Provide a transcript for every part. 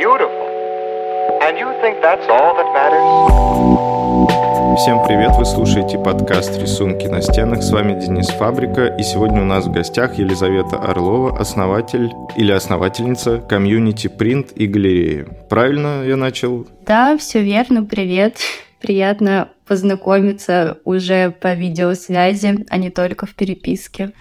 beautiful. And you think that's all that matters? Всем привет, вы слушаете подкаст «Рисунки на стенах». С вами Денис Фабрика, и сегодня у нас в гостях Елизавета Орлова, основатель или основательница комьюнити «Принт» и галереи. Правильно я начал? Да, все верно, привет. Приятно познакомиться уже по видеосвязи, а не только в переписке.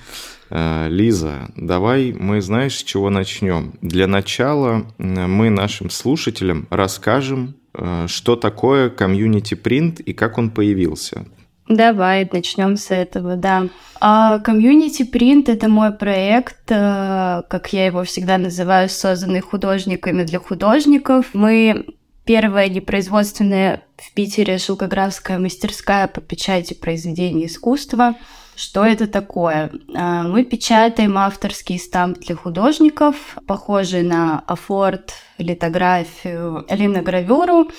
Э, Лиза, давай мы, знаешь, с чего начнем? Для начала мы нашим слушателям расскажем, э, что такое комьюнити принт и как он появился. Давай начнем с этого, да. Community Art Print это мой проект, э, как я его всегда называю, созданный художниками для художников. Мы первая непроизводственная в Питере шелкографская мастерская по печати произведений искусства. Что это такое? А, мы печатаем авторский эстамп для художников, похожий на офорт, литографию или на гравюру,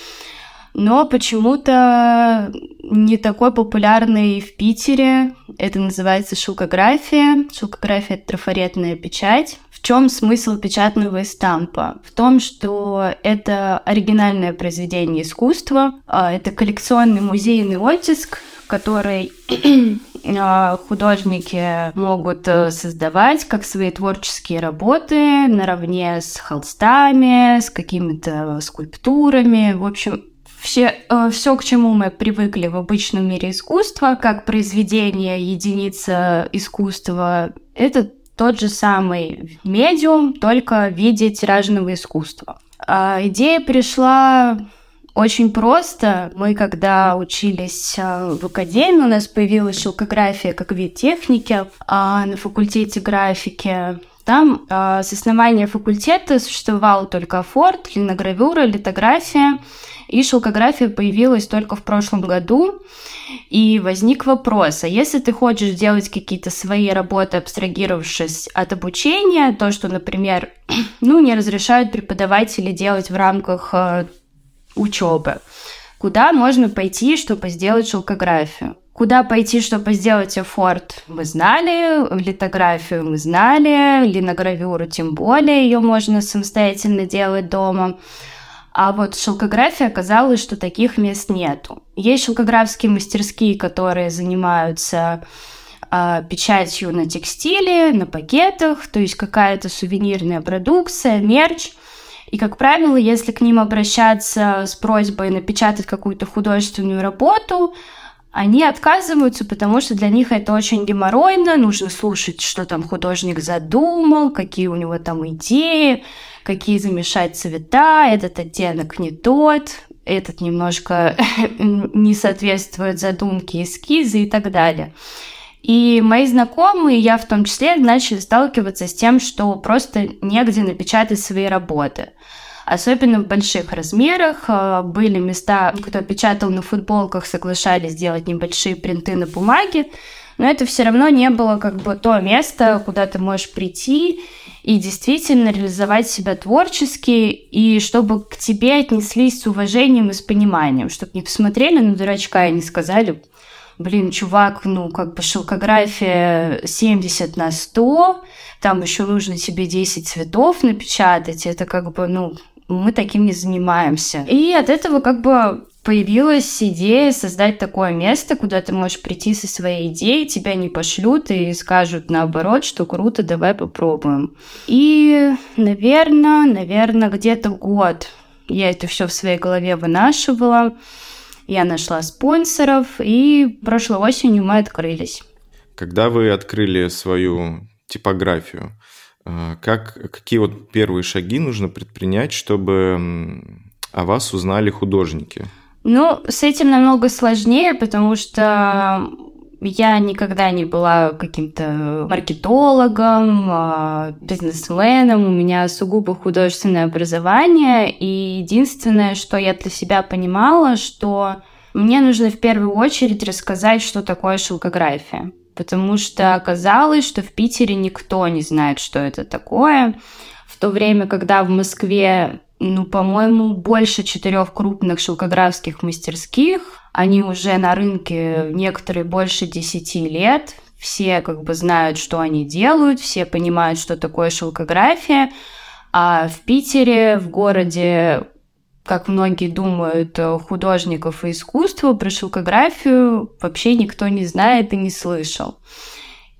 но почему-то не такой популярный в Питере. Это называется шелкография. Шелкография — это трафаретная печать. В чем смысл печатного эстампа? В том, что это оригинальное произведение искусства, а, это коллекционный музейный оттиск, который художники могут э, создавать как свои творческие работы наравне с холстами, с какими-то скульптурами. В общем, все, э, все, к чему мы привыкли в обычном мире искусства, как произведение, единица искусства, это тот же самый медиум, только в виде тиражного искусства. А идея пришла очень просто. Мы, когда учились а, в академии, у нас появилась шелкография как вид техники а на факультете графики. Там а, с основания факультета существовал только форт, линогравюра, литография, и шелкография появилась только в прошлом году. И возник вопрос, а если ты хочешь делать какие-то свои работы, абстрагировавшись от обучения, то, что, например, ну, не разрешают преподаватели делать в рамках а, учебы. Куда можно пойти, чтобы сделать шелкографию? Куда пойти, чтобы сделать эфорт? Мы знали, литографию мы знали, линогравюру тем более, ее можно самостоятельно делать дома. А вот шелкография оказалось, что таких мест нету. Есть шелкографские мастерские, которые занимаются э, печатью на текстиле, на пакетах, то есть какая-то сувенирная продукция, мерч – и, как правило, если к ним обращаться с просьбой напечатать какую-то художественную работу, они отказываются, потому что для них это очень геморройно, нужно слушать, что там художник задумал, какие у него там идеи, какие замешать цвета, этот оттенок не тот, этот немножко не соответствует задумке эскиза и так далее. И мои знакомые, я в том числе, начали сталкиваться с тем, что просто негде напечатать свои работы. Особенно в больших размерах. Э, были места, кто печатал на футболках, соглашались делать небольшие принты на бумаге, но это все равно не было как бы то место, куда ты можешь прийти и действительно реализовать себя творчески, и чтобы к тебе отнеслись с уважением и с пониманием, чтобы не посмотрели на дурачка и не сказали, блин, чувак, ну, как бы шелкография 70 на 100, там еще нужно тебе 10 цветов напечатать, это как бы, ну, мы таким не занимаемся. И от этого как бы появилась идея создать такое место, куда ты можешь прийти со своей идеей, тебя не пошлют и скажут наоборот, что круто, давай попробуем. И, наверное, наверное, где-то год я это все в своей голове вынашивала. Я нашла спонсоров, и прошлой осенью мы открылись. Когда вы открыли свою типографию, э, как, какие вот первые шаги нужно предпринять, чтобы о вас узнали художники? Ну, с этим намного сложнее, потому что я никогда не была каким-то маркетологом, а, бизнесменом, у меня сугубо художественное образование, и единственное, что я для себя понимала, что мне нужно в первую очередь рассказать, что такое шелкография, потому что оказалось, что в Питере никто не знает, что это такое, в то время, когда в Москве ну, по-моему, больше четырех крупных шелкографских мастерских. Они уже на рынке некоторые больше десяти лет. Все как бы знают, что они делают, все понимают, что такое шелкография. А в Питере, в городе, как многие думают, художников и искусства, про шелкографию вообще никто не знает и не слышал.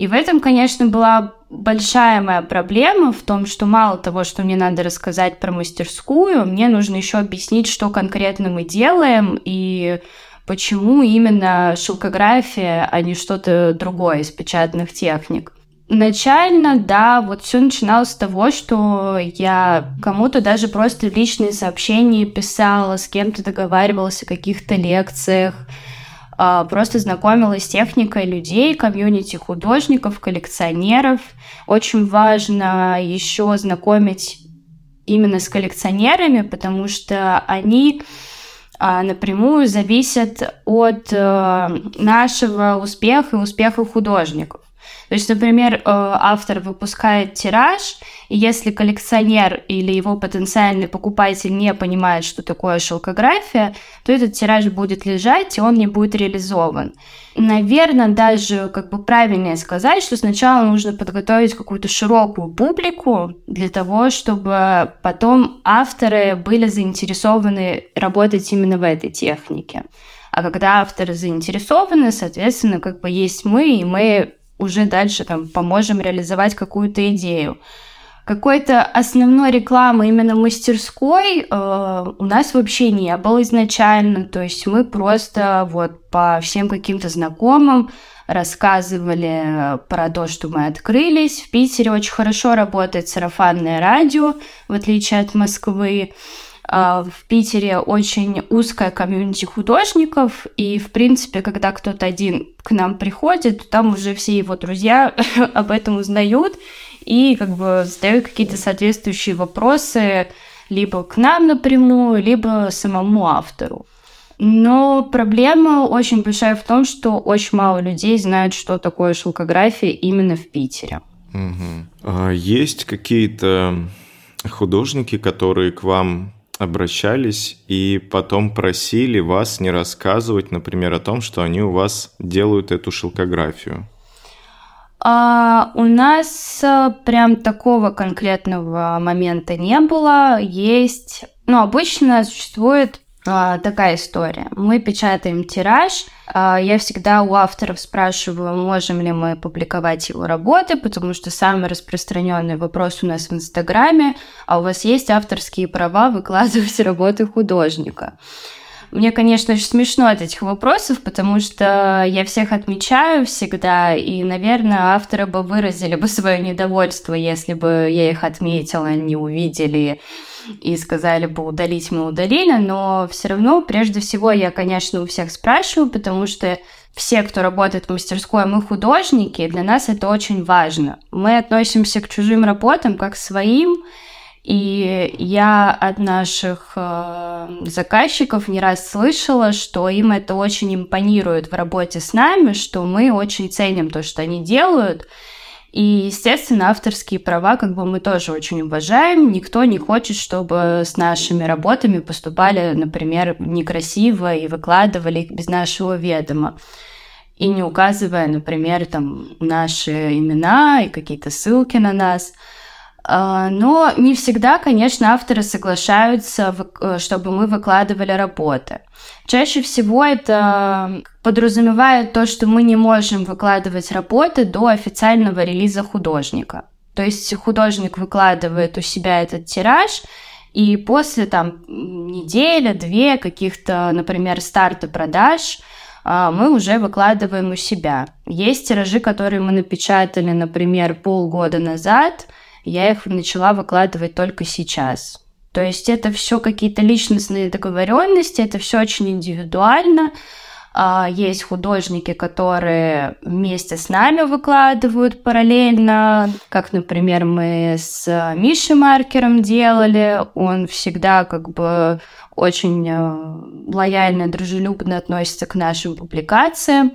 И в этом, конечно, была большая моя проблема в том, что мало того, что мне надо рассказать про мастерскую, мне нужно еще объяснить, что конкретно мы делаем и почему именно шелкография, а не что-то другое из печатных техник. Начально, да, вот все начиналось с того, что я кому-то даже просто личные сообщения писала, с кем-то договаривалась о каких-то лекциях, просто знакомилась с техникой людей, комьюнити художников, коллекционеров. Очень важно еще знакомить именно с коллекционерами, потому что они а, напрямую зависят от э, нашего успеха и успеха художников. То есть, например, э, автор выпускает тираж, и если коллекционер или его потенциальный покупатель не понимает, что такое шелкография, то этот тираж будет лежать, и он не будет реализован. Наверное, даже как бы правильнее сказать, что сначала нужно подготовить какую-то широкую публику для того, чтобы потом авторы были заинтересованы работать именно в этой технике. А когда авторы заинтересованы, соответственно, как бы есть мы, и мы уже дальше там поможем реализовать какую-то идею. Какой-то основной рекламы именно мастерской э, у нас вообще не было изначально, то есть мы просто вот по всем каким-то знакомым рассказывали про то, что мы открылись. В Питере очень хорошо работает сарафанное радио, в отличие от Москвы. В Питере очень узкая комьюнити художников, и, в принципе, когда кто-то один к нам приходит, там уже все его друзья об этом узнают и как бы задают какие-то соответствующие вопросы либо к нам напрямую, либо самому автору. Но проблема очень большая в том, что очень мало людей знают, что такое шелкография именно в Питере. Угу. А есть какие-то художники, которые к вам обращались и потом просили вас не рассказывать, например, о том, что они у вас делают эту шелкографию? А, у нас э, прям такого конкретного момента не было. Есть, ну, обычно существует такая история. Мы печатаем тираж. А, я всегда у авторов спрашиваю, можем ли мы публиковать его работы, потому что самый распространенный вопрос у нас в Инстаграме, а у вас есть авторские права выкладывать работы художника. Мне, конечно, очень смешно от этих вопросов, потому что я всех отмечаю всегда, и, наверное, авторы бы выразили бы свое недовольство, если бы я их отметила, не увидели и сказали бы удалить, мы удалили, но все равно, прежде всего, я, конечно, у всех спрашиваю, потому что все, кто работает в мастерской, мы художники, для нас это очень важно. Мы относимся к чужим работам как к своим, и я от наших э, заказчиков не раз слышала, что им это очень импонирует в работе с нами, что мы очень ценим то, что они делают, и, естественно, авторские права как бы мы тоже очень уважаем. Никто не хочет, чтобы с нашими работами поступали, например, некрасиво и выкладывали их без нашего ведома. И не указывая, например, там наши имена и какие-то ссылки на нас – но не всегда, конечно, авторы соглашаются, э, чтобы мы выкладывали работы. Чаще всего это подразумевает то, что мы не можем выкладывать работы до официального релиза художника. То есть художник выкладывает у себя этот тираж, и после там недели, две каких-то, например, старта продаж, а, мы уже выкладываем у себя. Есть тиражи, которые мы напечатали, например, полгода назад – я их начала выкладывать только сейчас. То есть это все какие-то личностные договоренности, это все очень индивидуально. А, есть художники, которые вместе с нами выкладывают параллельно, как, например, мы с Мишей Маркером делали. Он всегда как бы очень э, лояльно, дружелюбно относится к нашим публикациям.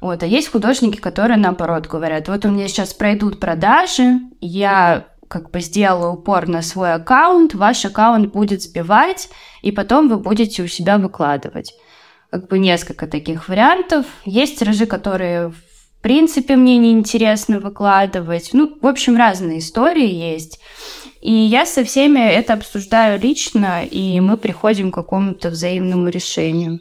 Вот. А есть художники, которые наоборот говорят, вот у меня сейчас пройдут продажи, я как бы сделаю упор на свой аккаунт, ваш аккаунт будет сбивать, и потом вы будете у себя выкладывать. Как бы несколько таких вариантов. Есть тиражи, которые в принципе мне неинтересно выкладывать. Ну, в общем, разные истории есть. И я со всеми это обсуждаю лично, и мы приходим к какому-то взаимному решению.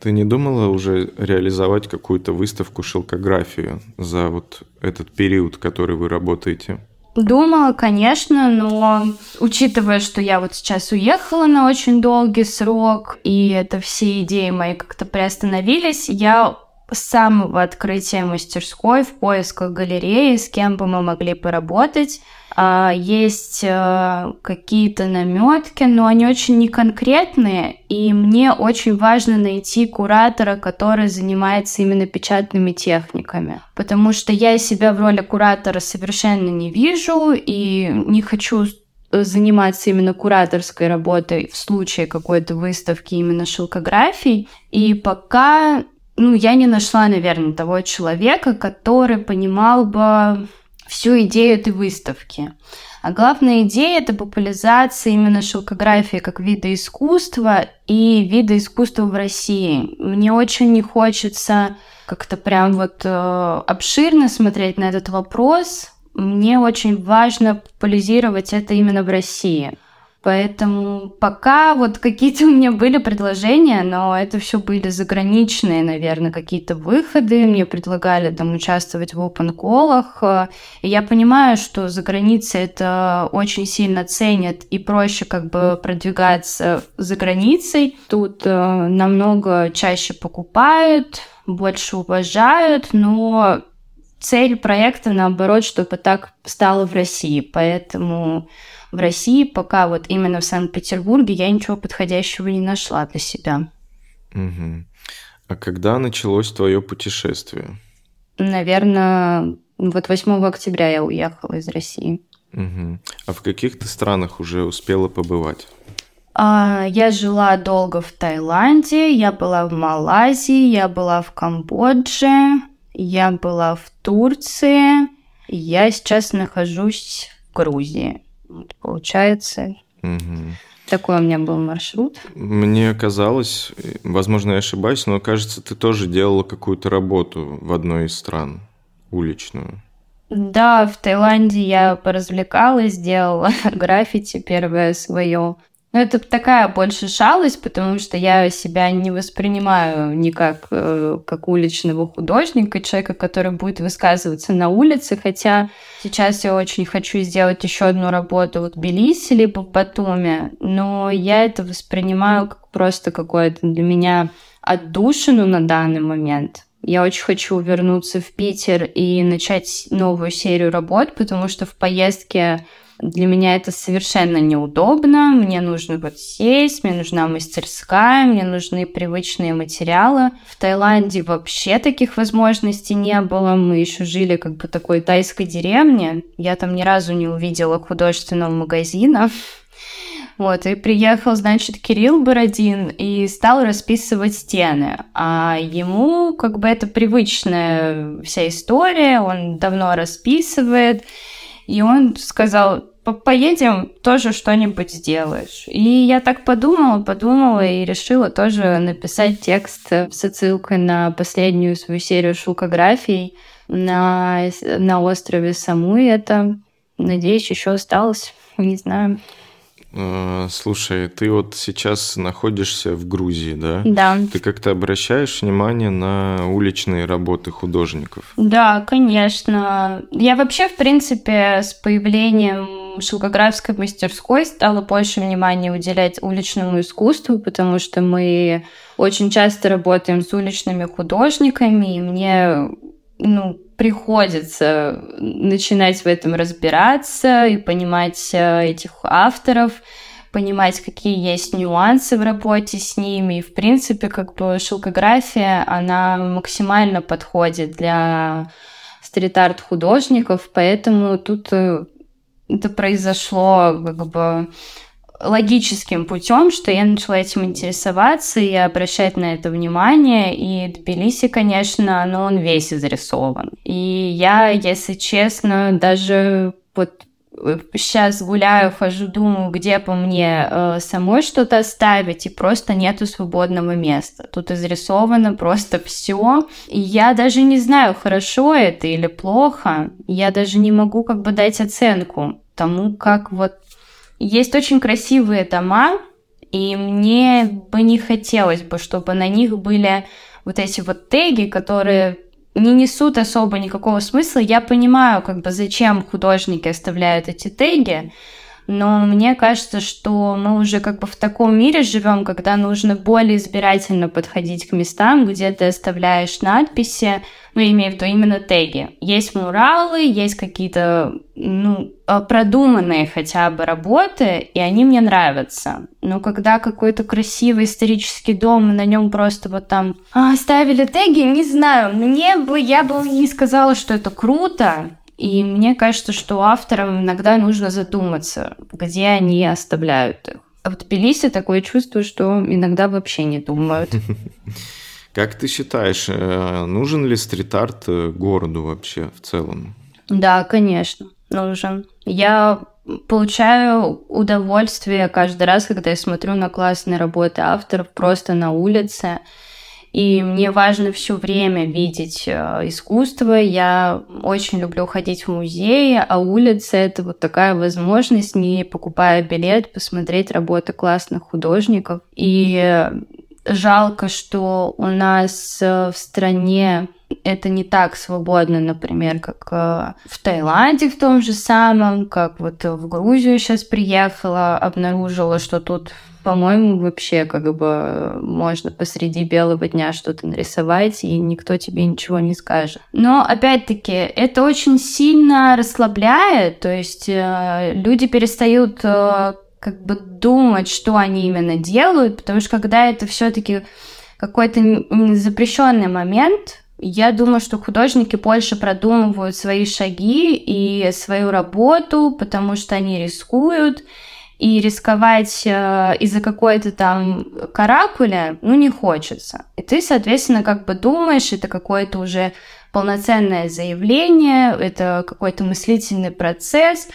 Ты не думала уже реализовать какую-то выставку шелкографию за вот этот период, который вы работаете? Думала, конечно, но учитывая, что я вот сейчас уехала на очень долгий срок, и это все идеи мои как-то приостановились, я с самого открытия мастерской в поисках галереи, с кем бы мы могли поработать. А, есть э, какие-то наметки, но они очень неконкретные, и мне очень важно найти куратора, который занимается именно печатными техниками, потому что я себя в роли куратора совершенно не вижу и не хочу заниматься именно кураторской работой в случае какой-то выставки именно шелкографий. И пока ну, я не нашла, наверное, того человека, который понимал бы всю идею этой выставки. А главная идея — это популяризация именно шелкографии как вида искусства и вида искусства в России. Мне очень не хочется как-то прям вот э, обширно смотреть на этот вопрос. Мне очень важно популяризировать это именно в России. Поэтому пока вот какие-то у меня были предложения, но это все были заграничные, наверное, какие-то выходы. Мне предлагали там участвовать в open колах. Я понимаю, что за границей это очень сильно ценят и проще как бы продвигаться за границей. Тут э, намного чаще покупают, больше уважают, но цель проекта, наоборот, чтобы так стало в России. Поэтому в России пока вот именно в Санкт-Петербурге я ничего подходящего не нашла для себя. Угу. А когда началось твое путешествие? Наверное, вот 8 октября я уехала из России. Угу. А в каких ты странах уже успела побывать? А, я жила долго в Таиланде, я была в Малайзии, я была в Камбодже, я была в Турции, я сейчас нахожусь в Грузии. Вот, получается, угу. такой у меня был маршрут. Мне казалось, возможно, я ошибаюсь, но кажется, ты тоже делала какую-то работу в одной из стран, уличную. Да, в Таиланде я поразвлекалась, сделала граффити первое свое. Ну, это такая больше шалость, потому что я себя не воспринимаю ни как, э, как уличного художника, человека, который будет высказываться на улице, хотя сейчас я очень хочу сделать еще одну работу в Тбилиси либо в Батуме, но я это воспринимаю как просто какое-то для меня отдушину на данный момент. Я очень хочу вернуться в Питер и начать новую серию работ, потому что в поездке для меня это совершенно неудобно. Мне нужно вот сесть, мне нужна мастерская, мне нужны привычные материалы. В Таиланде вообще таких возможностей не было. Мы еще жили как бы такой тайской деревне. Я там ни разу не увидела художественного магазина. Вот, и приехал, значит, Кирилл Бородин и стал расписывать стены. А ему как бы это привычная вся история, он давно расписывает. И он сказал, поедем, тоже что-нибудь сделаешь. И я так подумала, подумала и решила тоже написать текст с отсылкой на последнюю свою серию шелкографий на, на острове Самуи. Это, надеюсь, еще осталось, не знаю. А, слушай, ты вот сейчас находишься в Грузии, да? Да. Ты как-то обращаешь внимание на уличные работы художников? Да, конечно. Я вообще, в принципе, с появлением шелкографской мастерской стала больше внимания уделять уличному искусству, потому что мы очень часто работаем с уличными художниками, и мне ну, приходится начинать в этом разбираться и понимать э, этих авторов, понимать, какие есть нюансы в работе с ними. И, в принципе, как бы шелкография, она максимально подходит для стрит-арт художников, поэтому тут э, это произошло как бы логическим путем, что я начала этим интересоваться и обращать на это внимание. И Тбилиси, конечно, но он весь изрисован. И я, если честно, даже вот сейчас гуляю, хожу, думаю, где по мне э, самой что-то оставить, и просто нету свободного места. Тут изрисовано просто все. И я даже не знаю, хорошо это или плохо. Я даже не могу как бы дать оценку тому, как вот... Есть очень красивые дома, и мне бы не хотелось бы, чтобы на них были вот эти вот теги, которые не несут особо никакого смысла. Я понимаю, как бы, зачем художники оставляют эти теги, но мне кажется, что мы уже как бы в таком мире живем, когда нужно более избирательно подходить к местам, где ты оставляешь надписи, ну, я имею в виду именно теги. Есть муралы, есть какие-то, ну, а, продуманные хотя бы работы, и они мне нравятся. Но когда какой-то красивый исторический дом, и на нем просто вот там а, ставили теги, не знаю, мне бы, я бы не сказала, что это круто, и мне кажется, что авторам иногда нужно задуматься, где они оставляют их. А в Тбилиси такое чувство, что иногда вообще не думают. Как ты считаешь, э, нужен ли стрит-арт э, городу вообще в целом? Да, конечно, нужен. Я получаю удовольствие каждый раз, когда я смотрю на классные работы авторов просто на улице. И мне важно все время видеть э, искусство. Я очень люблю ходить в музеи, а улица это вот такая возможность, не покупая билет, посмотреть работы классных художников. И жалко, что у нас э, в стране это не так свободно, например, как э, в Таиланде в том же самом, как вот в Грузию сейчас приехала, обнаружила, что тут по-моему, вообще как бы можно посреди белого дня что-то нарисовать, и никто тебе ничего не скажет. Но, опять-таки, это очень сильно расслабляет, то есть э, люди перестают э, как бы думать, что они именно делают, потому что когда это все-таки какой-то запрещенный момент, я думаю, что художники больше продумывают свои шаги и свою работу, потому что они рискуют, и рисковать э, из-за какой-то там каракуля, ну, не хочется. И ты, соответственно, как бы думаешь, это какое-то уже полноценное заявление, это какой-то мыслительный процесс,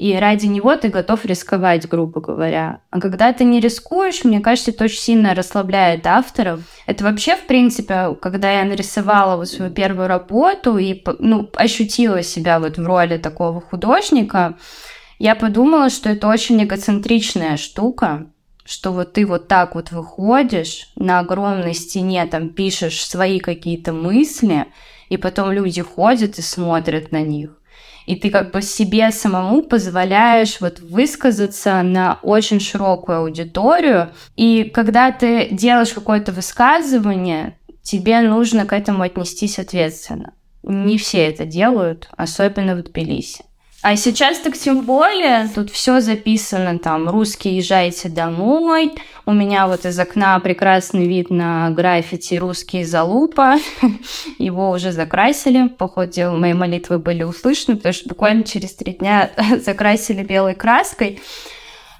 и ради него ты готов рисковать, грубо говоря. А когда ты не рискуешь, мне кажется, это очень сильно расслабляет авторов. Это вообще, в принципе, когда я нарисовала вот свою первую работу и ну, ощутила себя вот в роли такого художника, я подумала, что это очень эгоцентричная штука, что вот ты вот так вот выходишь, на огромной стене там пишешь свои какие-то мысли, и потом люди ходят и смотрят на них. И ты как бы себе самому позволяешь вот высказаться на очень широкую аудиторию. И когда ты делаешь какое-то высказывание, тебе нужно к этому отнестись ответственно. Не все это делают, особенно в Тбилиси. А сейчас так тем более, тут все записано там, русские езжайте домой, у меня вот из окна прекрасный вид на граффити русские залупа, его уже закрасили, по ходу дела мои молитвы были услышаны, потому что буквально через три дня закрасили белой краской.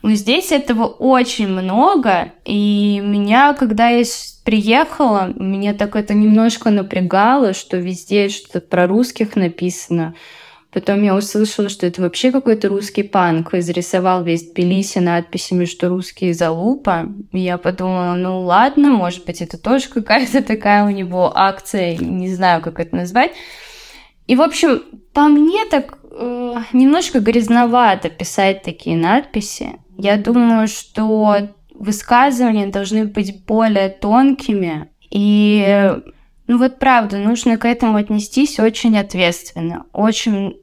Но здесь этого очень много, и меня, когда я приехала, меня так это немножко напрягало, что везде что-то про русских написано. Потом я услышала, что это вообще какой-то русский панк. Изрисовал весь Тбилиси надписями, что русские залупа. И я подумала, ну ладно, может быть, это тоже какая-то такая у него акция, не знаю, как это назвать. И, в общем, по мне так э, немножко грязновато писать такие надписи. Я думаю, что высказывания должны быть более тонкими. И ну вот правда, нужно к этому отнестись очень ответственно, очень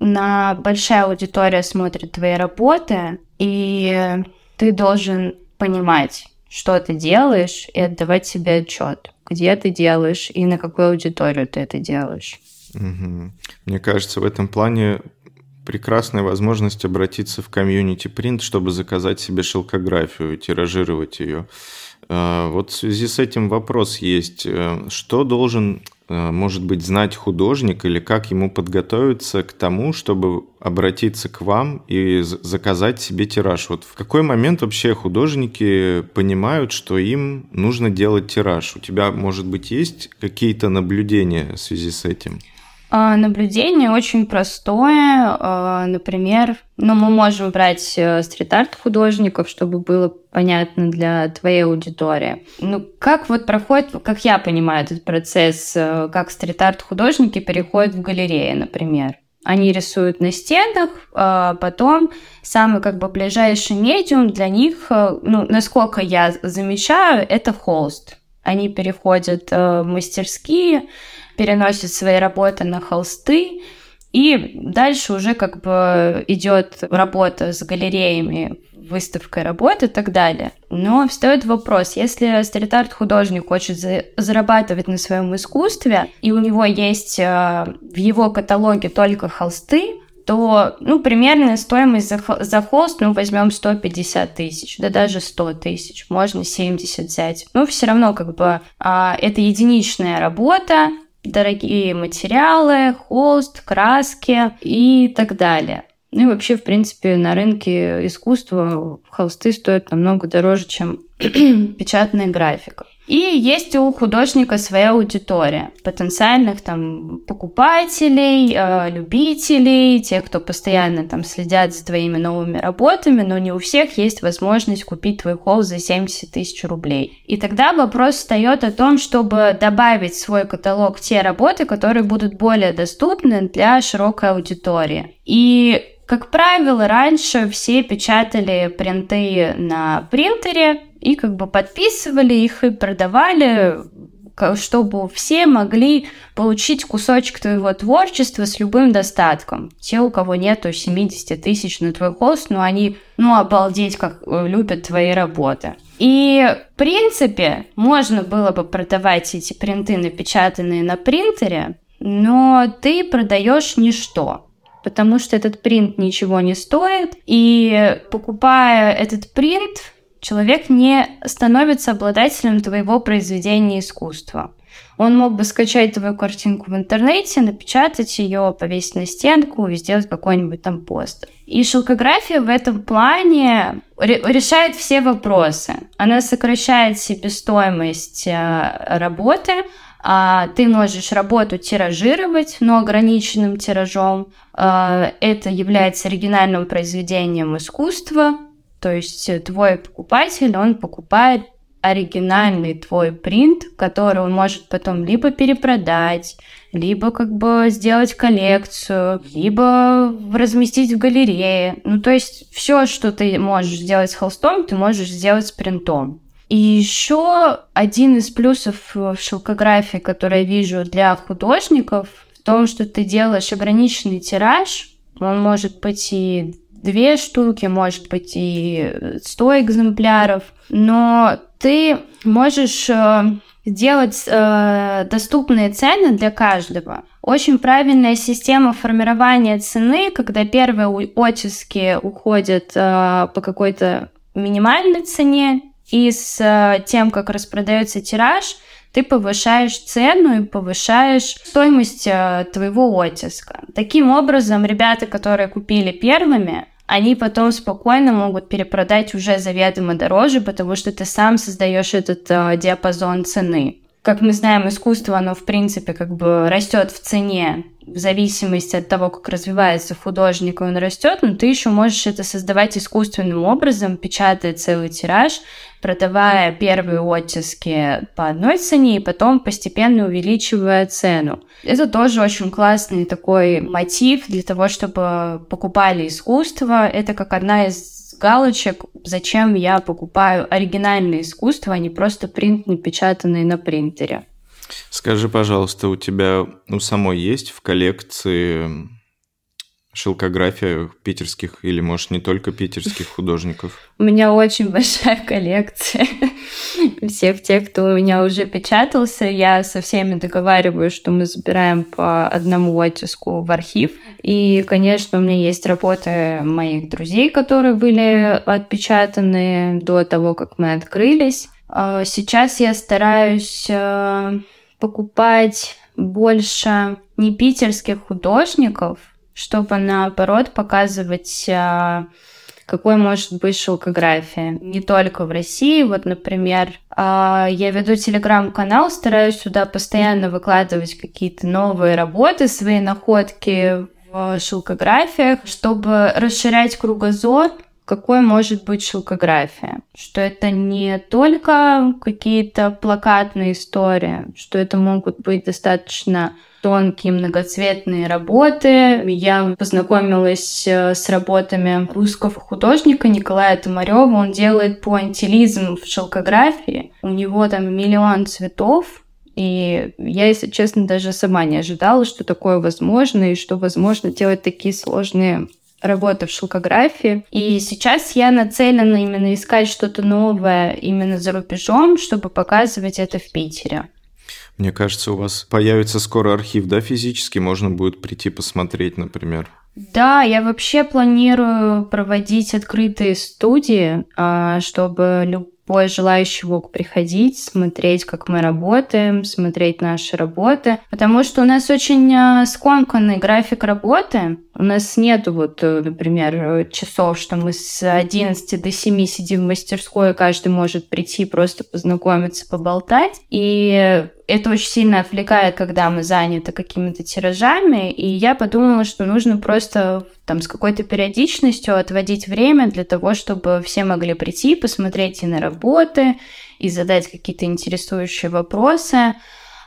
на большая аудитория смотрит твои работы, и ты должен понимать, что ты делаешь, и отдавать себе отчет, где ты делаешь и на какую аудиторию ты это делаешь. Угу. Мне кажется, в этом плане прекрасная возможность обратиться в комьюнити принт, чтобы заказать себе шелкографию, тиражировать ее. А, вот в связи с этим вопрос есть. Э, что должен, э, может быть, знать художник или как ему подготовиться к тому, чтобы обратиться к вам и заказать себе тираж? Вот в какой момент вообще художники понимают, что им нужно делать тираж? У тебя, может быть, есть какие-то наблюдения в связи с этим? А, наблюдение очень простое. А, например, ну, мы можем брать э, стрит-арт художников, чтобы было понятно для твоей аудитории. Ну, как вот проходит, как я понимаю этот процесс, э, как стрит-арт художники переходят в галереи, например. Они рисуют на стенах, а потом самый как бы ближайший медиум для них, э, ну, насколько я замечаю, это холст. Они переходят в мастерские, переносит свои работы на холсты, и дальше уже как бы идет работа с галереями, выставкой работы и так далее. Но встает вопрос, если стрит-арт художник хочет за зарабатывать на своем искусстве, и у него есть э, в его каталоге только холсты, то, ну, примерная стоимость за, за холст, ну, возьмем 150 тысяч, да даже 100 тысяч, можно 70 взять. Ну, все равно, как бы, а, это единичная работа, дорогие материалы, холст, краски и так далее. Ну и вообще, в принципе, на рынке искусства холсты стоят намного дороже, чем печатная графика. И есть у художника своя аудитория потенциальных там покупателей, э, любителей, тех, кто постоянно там следят за твоими новыми работами, но не у всех есть возможность купить твой холст за 70 тысяч рублей. И тогда вопрос встает о том, чтобы добавить в свой каталог те работы, которые будут более доступны для широкой аудитории. И как правило, раньше все печатали принты на принтере и как бы подписывали их и продавали, чтобы все могли получить кусочек твоего творчества с любым достатком. Те, у кого нету 70 тысяч на твой холст, но они, ну, обалдеть, как э, любят твои работы. И, в принципе, можно было бы продавать эти принты, напечатанные на принтере, но ты продаешь ничто потому что этот принт ничего не стоит, и покупая этот принт, человек не становится обладателем твоего произведения искусства. Он мог бы скачать твою картинку в интернете, напечатать ее, повесить на стенку и сделать какой-нибудь там пост. И шелкография в этом плане решает все вопросы. Она сокращает себестоимость э, работы, а, ты можешь работу тиражировать, но ограниченным тиражом. А, это является оригинальным произведением искусства, то есть твой покупатель, он покупает оригинальный твой принт, который он может потом либо перепродать, либо как бы сделать коллекцию, либо разместить в галерее. Ну, то есть все, что ты можешь сделать с холстом, ты можешь сделать с принтом. И еще один из плюсов в шелкографии, который я вижу для художников, в том, что ты делаешь ограниченный тираж. Он может быть две штуки, может быть и сто экземпляров, но ты можешь сделать э, э, доступные цены для каждого. Очень правильная система формирования цены, когда первые оттиски уходят э, по какой-то минимальной цене, и с э, тем, как распродается тираж, ты повышаешь цену и повышаешь стоимость э, твоего оттиска. Таким образом, ребята, которые купили первыми, они потом спокойно могут перепродать уже заведомо дороже, потому что ты сам создаешь этот э, диапазон цены. Как мы знаем, искусство, оно в принципе как бы растет в цене в зависимости от того, как развивается художник, он растет, но ты еще можешь это создавать искусственным образом, печатая целый тираж, продавая первые оттиски по одной цене и потом постепенно увеличивая цену. Это тоже очень классный такой мотив для того, чтобы покупали искусство. Это как одна из галочек, зачем я покупаю оригинальное искусство, а не просто принт, напечатанный на принтере. Скажи, пожалуйста, у тебя у самой есть в коллекции шелкография питерских или, может, не только питерских художников? У меня очень большая коллекция всех тех, кто у меня уже печатался. Я со всеми договариваюсь, что мы забираем по одному оттиску в архив. И, конечно, у меня есть работы моих друзей, которые были отпечатаны до того, как мы открылись. А, сейчас я стараюсь э, покупать больше не питерских художников, чтобы наоборот показывать а, какой может быть шелкография. Не только в России, вот, например, а, я веду телеграм-канал, стараюсь сюда постоянно выкладывать какие-то новые работы, свои находки в шелкографиях, чтобы расширять кругозор, какой может быть шелкография. Что это не только какие-то плакатные истории, что это могут быть достаточно тонкие многоцветные работы. Я познакомилась э, с работами русского художника Николая Томарева. Он делает пуантилизм в шелкографии. У него там миллион цветов, и я, если честно, даже сама не ожидала, что такое возможно, и что возможно делать такие сложные работы в шелкографии. И сейчас я нацелена именно искать что-то новое именно за рубежом, чтобы показывать это в Питере. Мне кажется, у вас появится скоро архив, да, физически? Можно будет прийти посмотреть, например. Да, я вообще планирую проводить открытые студии, а, чтобы любой желающий мог приходить, смотреть, как мы работаем, смотреть наши работы, потому что у нас очень а, скомканный график работы. У нас нету вот, э, например, часов, что мы с 11 до 7 сидим в мастерской, и каждый может прийти просто познакомиться, поболтать. И это очень сильно отвлекает, когда мы заняты какими-то тиражами, и я подумала, что нужно просто там с какой-то периодичностью отводить время для того, чтобы все могли прийти, посмотреть и на работы, и задать какие-то интересующие вопросы.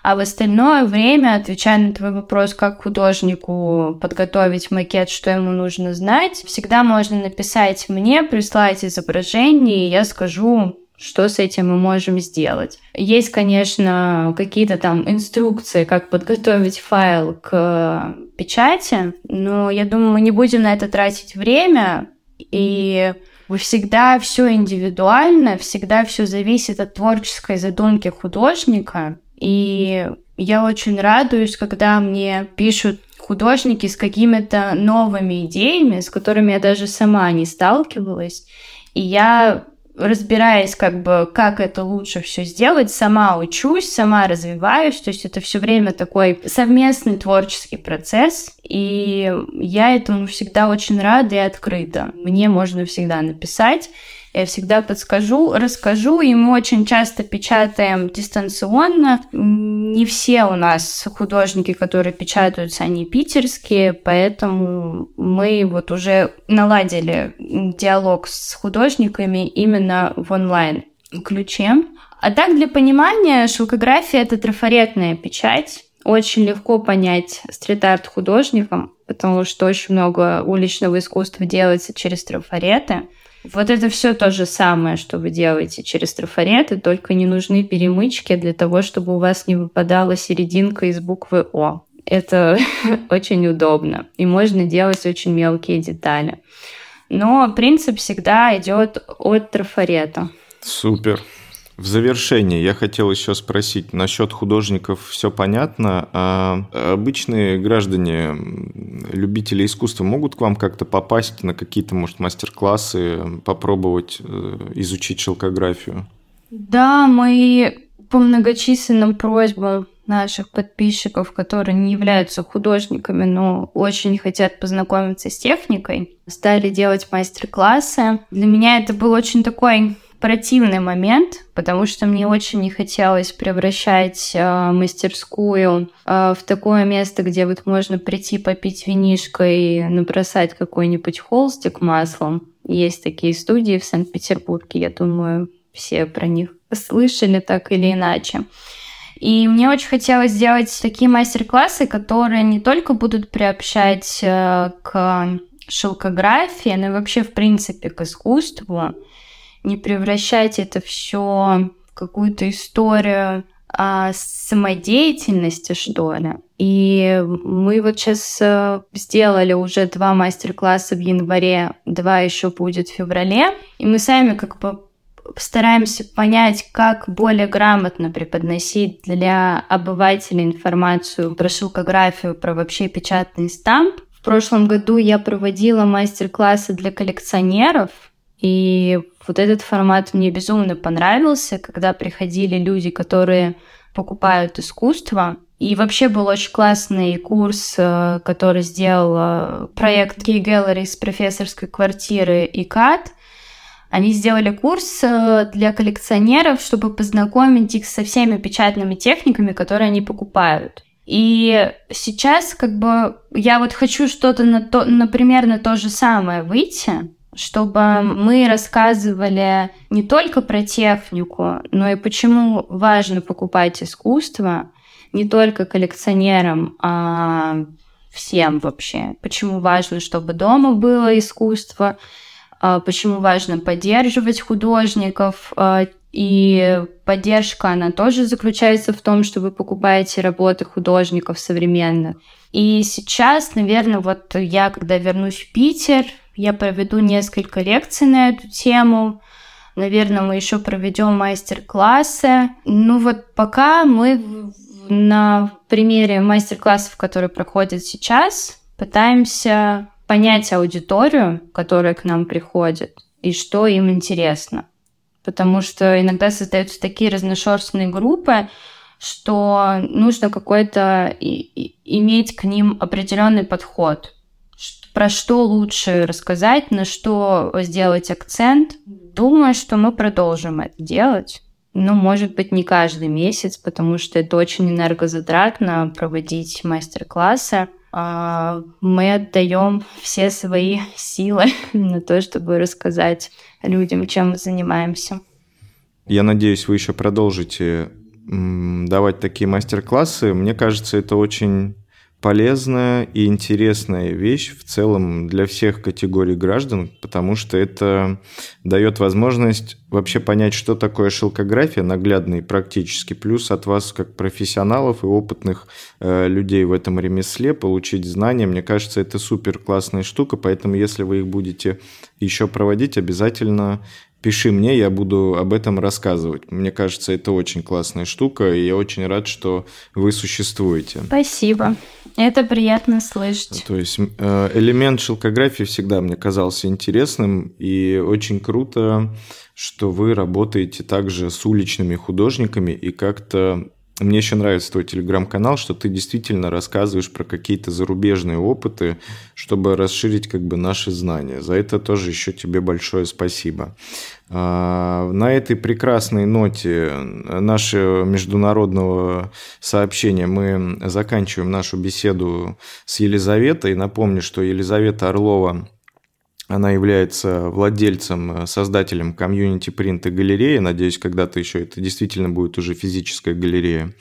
А в остальное время, отвечая на твой вопрос, как художнику подготовить макет, что ему нужно знать, всегда можно написать мне, прислать изображение, и я скажу, что с этим мы можем сделать. Есть, конечно, какие-то там инструкции, как подготовить файл к печати, но я думаю, мы не будем на это тратить время, и всегда все индивидуально, всегда все зависит от творческой задумки художника. И я очень радуюсь, когда мне пишут художники с какими-то новыми идеями, с которыми я даже сама не сталкивалась. И я разбираясь, как бы, как это лучше все сделать, сама учусь, сама развиваюсь, то есть это все время такой совместный творческий процесс, и я этому всегда очень рада и открыта. Мне можно всегда написать, я всегда подскажу, расскажу, и мы очень часто печатаем дистанционно. Не все у нас художники, которые печатаются, они питерские, поэтому мы вот уже наладили диалог с художниками именно в онлайн ключе. А так, для понимания, шелкография — это трафаретная печать. Очень легко понять стрит-арт художникам, потому что очень много уличного искусства делается через трафареты. Вот это все то же самое, что вы делаете через трафареты, только не нужны перемычки для того, чтобы у вас не выпадала серединка из буквы О. Это очень удобно. И можно делать очень мелкие детали. Но принцип всегда идет от трафарета. Супер. В завершении я хотел еще спросить, насчет художников все понятно, а обычные граждане, любители искусства могут к вам как-то попасть на какие-то, может, мастер-классы, попробовать э, изучить шелкографию? Да, мы по многочисленным просьбам наших подписчиков, которые не являются художниками, но очень хотят познакомиться с техникой, стали делать мастер-классы. Для меня это был очень такой противный момент, потому что мне очень не хотелось превращать э, мастерскую э, в такое место, где вот можно прийти попить винишко и набросать какой-нибудь холстик маслом. Есть такие студии в Санкт-Петербурге, я думаю, все про них слышали так или иначе. И мне очень хотелось сделать такие мастер-классы, которые не только будут приобщать э, к шелкографии, но и вообще, в принципе, к искусству, не превращать это все в какую-то историю а, самодеятельности, что ли. И мы вот сейчас э, сделали уже два мастер-класса в январе, два еще будет в феврале. И мы сами как бы стараемся понять, как более грамотно преподносить для обывателей информацию про шелкографию, про вообще печатный стамп. В прошлом году я проводила мастер-классы для коллекционеров, и вот этот формат мне безумно понравился, когда приходили люди, которые покупают искусство, И вообще был очень классный курс, э, который сделал проект Key Gallery с профессорской квартиры и КАТ. Они сделали курс э, для коллекционеров, чтобы познакомить их со всеми печатными техниками, которые они покупают. И сейчас как бы я вот хочу что-то на то, на то же самое выйти, чтобы мы рассказывали не только про технику, но и почему важно покупать искусство не только коллекционерам, а всем вообще. Почему важно, чтобы дома было искусство, а почему важно поддерживать художников, а, и поддержка, она тоже заключается в том, что вы покупаете работы художников современных. И сейчас, наверное, вот я, когда вернусь в Питер, я проведу несколько лекций на эту тему. Наверное, мы еще проведем мастер-классы. Ну вот пока мы на примере мастер-классов, которые проходят сейчас, пытаемся понять аудиторию, которая к нам приходит, и что им интересно. Потому что иногда создаются такие разношерстные группы, что нужно какой-то иметь к ним определенный подход про что лучше рассказать, на что сделать акцент. Думаю, что мы продолжим это делать. Ну, может быть, не каждый месяц, потому что это очень энергозатратно проводить мастер-классы. А мы отдаем все свои силы на то, чтобы рассказать людям, чем мы занимаемся. Я надеюсь, вы еще продолжите давать такие мастер-классы. Мне кажется, это очень полезная и интересная вещь в целом для всех категорий граждан, потому что это дает возможность вообще понять, что такое шелкография наглядно и практически, плюс от вас как профессионалов и опытных э, людей в этом ремесле получить знания. Мне кажется, это супер классная штука, поэтому если вы их будете еще проводить, обязательно пиши мне, я буду об этом рассказывать. Мне кажется, это очень классная штука, и я очень рад, что вы существуете. Спасибо. Это приятно слышать. То есть э, элемент шелкографии всегда мне казался интересным, и очень круто, что вы работаете также с уличными художниками и как-то мне еще нравится твой телеграм-канал, что ты действительно рассказываешь про какие-то зарубежные опыты, чтобы расширить как бы наши знания. За это тоже еще тебе большое спасибо. А, на этой прекрасной ноте нашего международного сообщения мы заканчиваем нашу беседу с Елизаветой. Напомню, что Елизавета Орлова она является владельцем, э, создателем комьюнити принта галереи. Надеюсь, когда-то еще это действительно будет уже физическая галерея.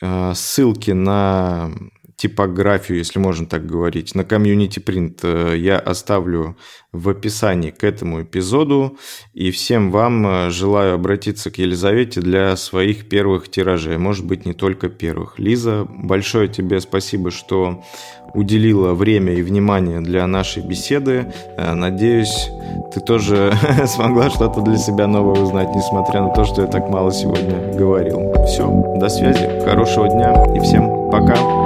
Э, ссылки на типографию, если можно так говорить, на комьюнити принт э, я оставлю в описании к этому эпизоду. И всем вам желаю обратиться к Елизавете для своих первых тиражей, может быть, не только первых. Лиза, большое тебе спасибо, что уделила время и внимание для нашей беседы. Э, надеюсь, ты тоже смогла что-то для себя новое узнать, несмотря на то, что я так мало сегодня говорил. Все, до связи, хорошего дня и всем пока.